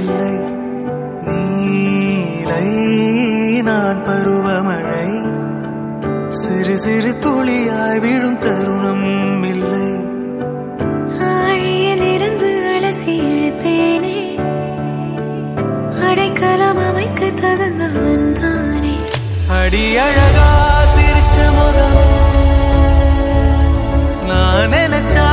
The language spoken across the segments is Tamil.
இல்லை. நீலை நான் பருவமழை சிறு சிறு துளியாய் விழும் தருணம் இல்லை. ஆழியில் இருந்து அலசி இழுத்தேனே அடைக்கலம் அமைக்க தகுந்தவன் தானே. அடி அழகா சிரிச்ச முகமே நான் நினைச்சா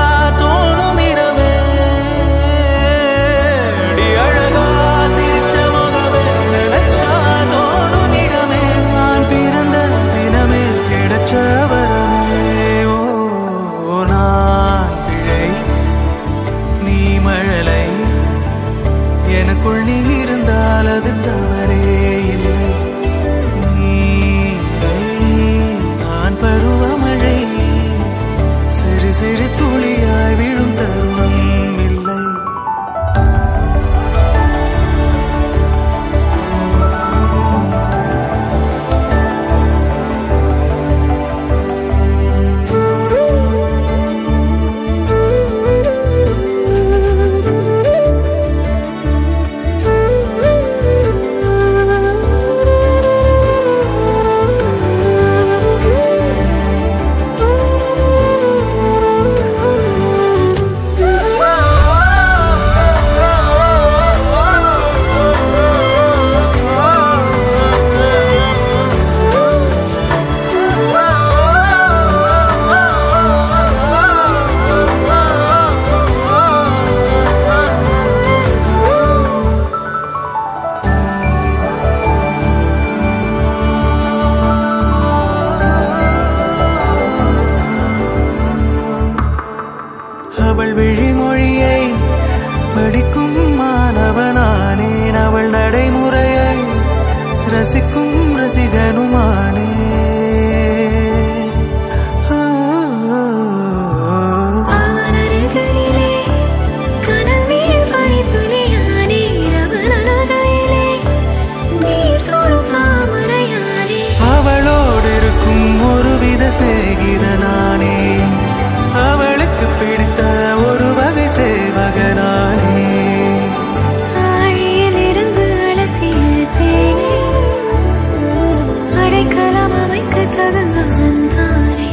அமைக்க தகுந்தவன் தானே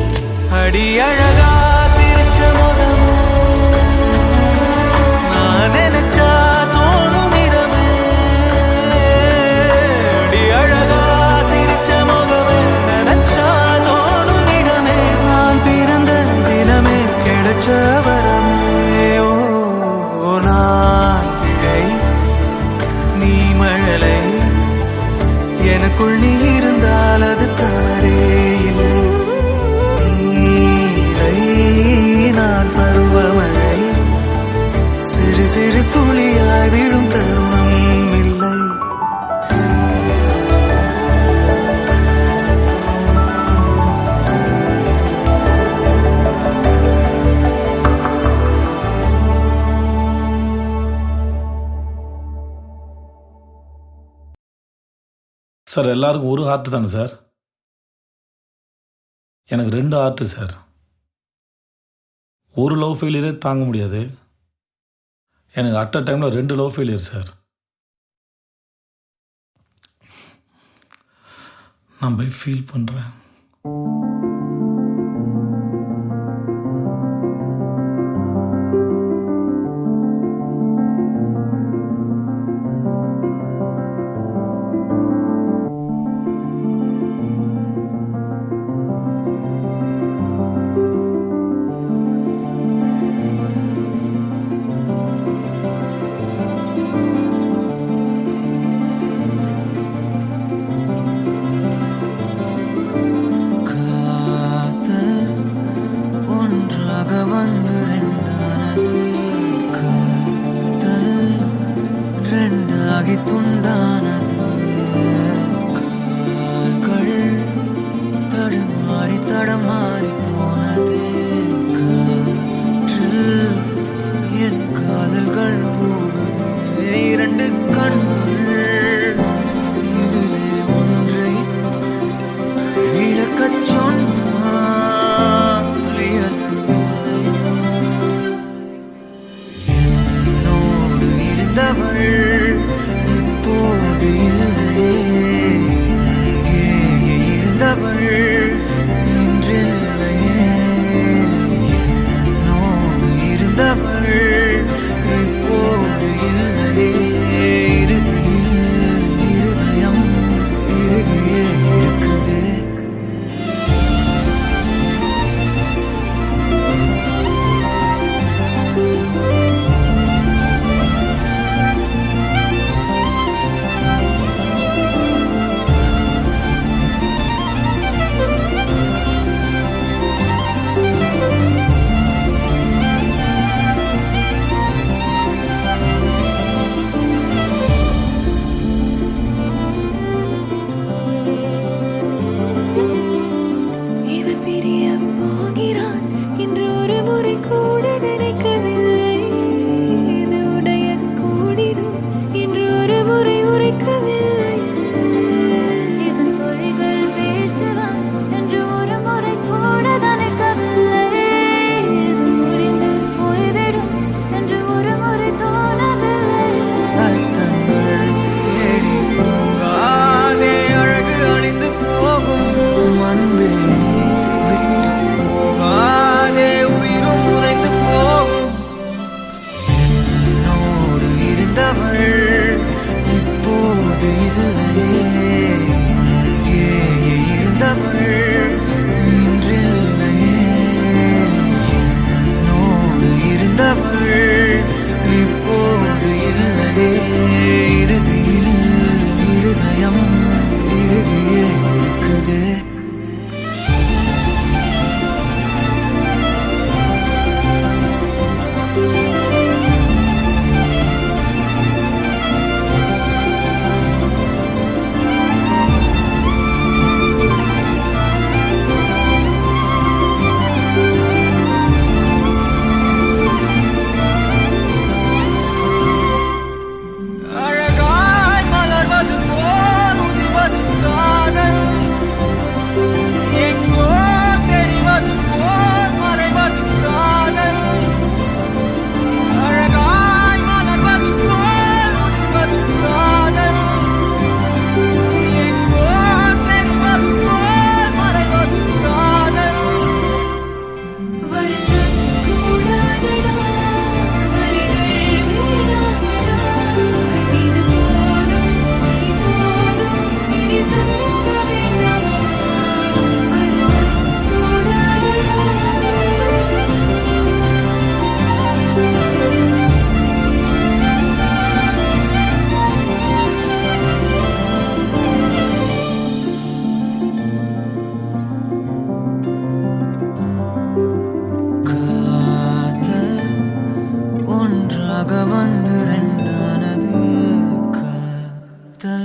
அடி அழகா சிரிச்ச முகமே. நான் நினைச்சா தோணும் இடமே. அடி அழகா சிரிச்ச முகமே. நினைச்சா தோணும் இடமே. நான் பிறந்த தினமே கிடைச்ச வரமே. ஓ நான் பிழை நீ மழலை. எனக்குள் நீ சிறு துளியாய் விழும் தருணம் இல்லை. சார் எல்லாருக்கும் ஒரு ஹார்ட் தானே சார்? எனக்கு ரெண்டு ஹார்ட்டு சார். ஒரு லவ் ஃபெயிலியரே தாங்க முடியாது. எனக்கு அட் அ டைமில் ரெண்டு லவ் ஃபெயிலியர் சார் நான் போய் ஃபீல் பண்ணுறேன்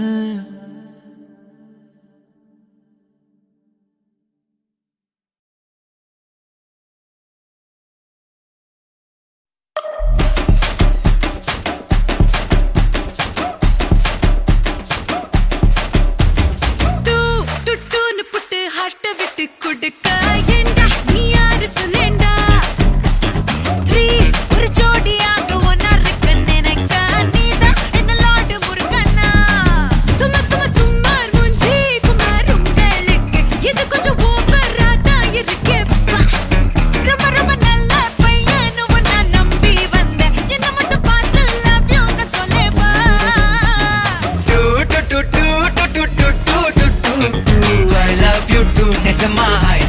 time do do do do do do. I love you too, Nechama.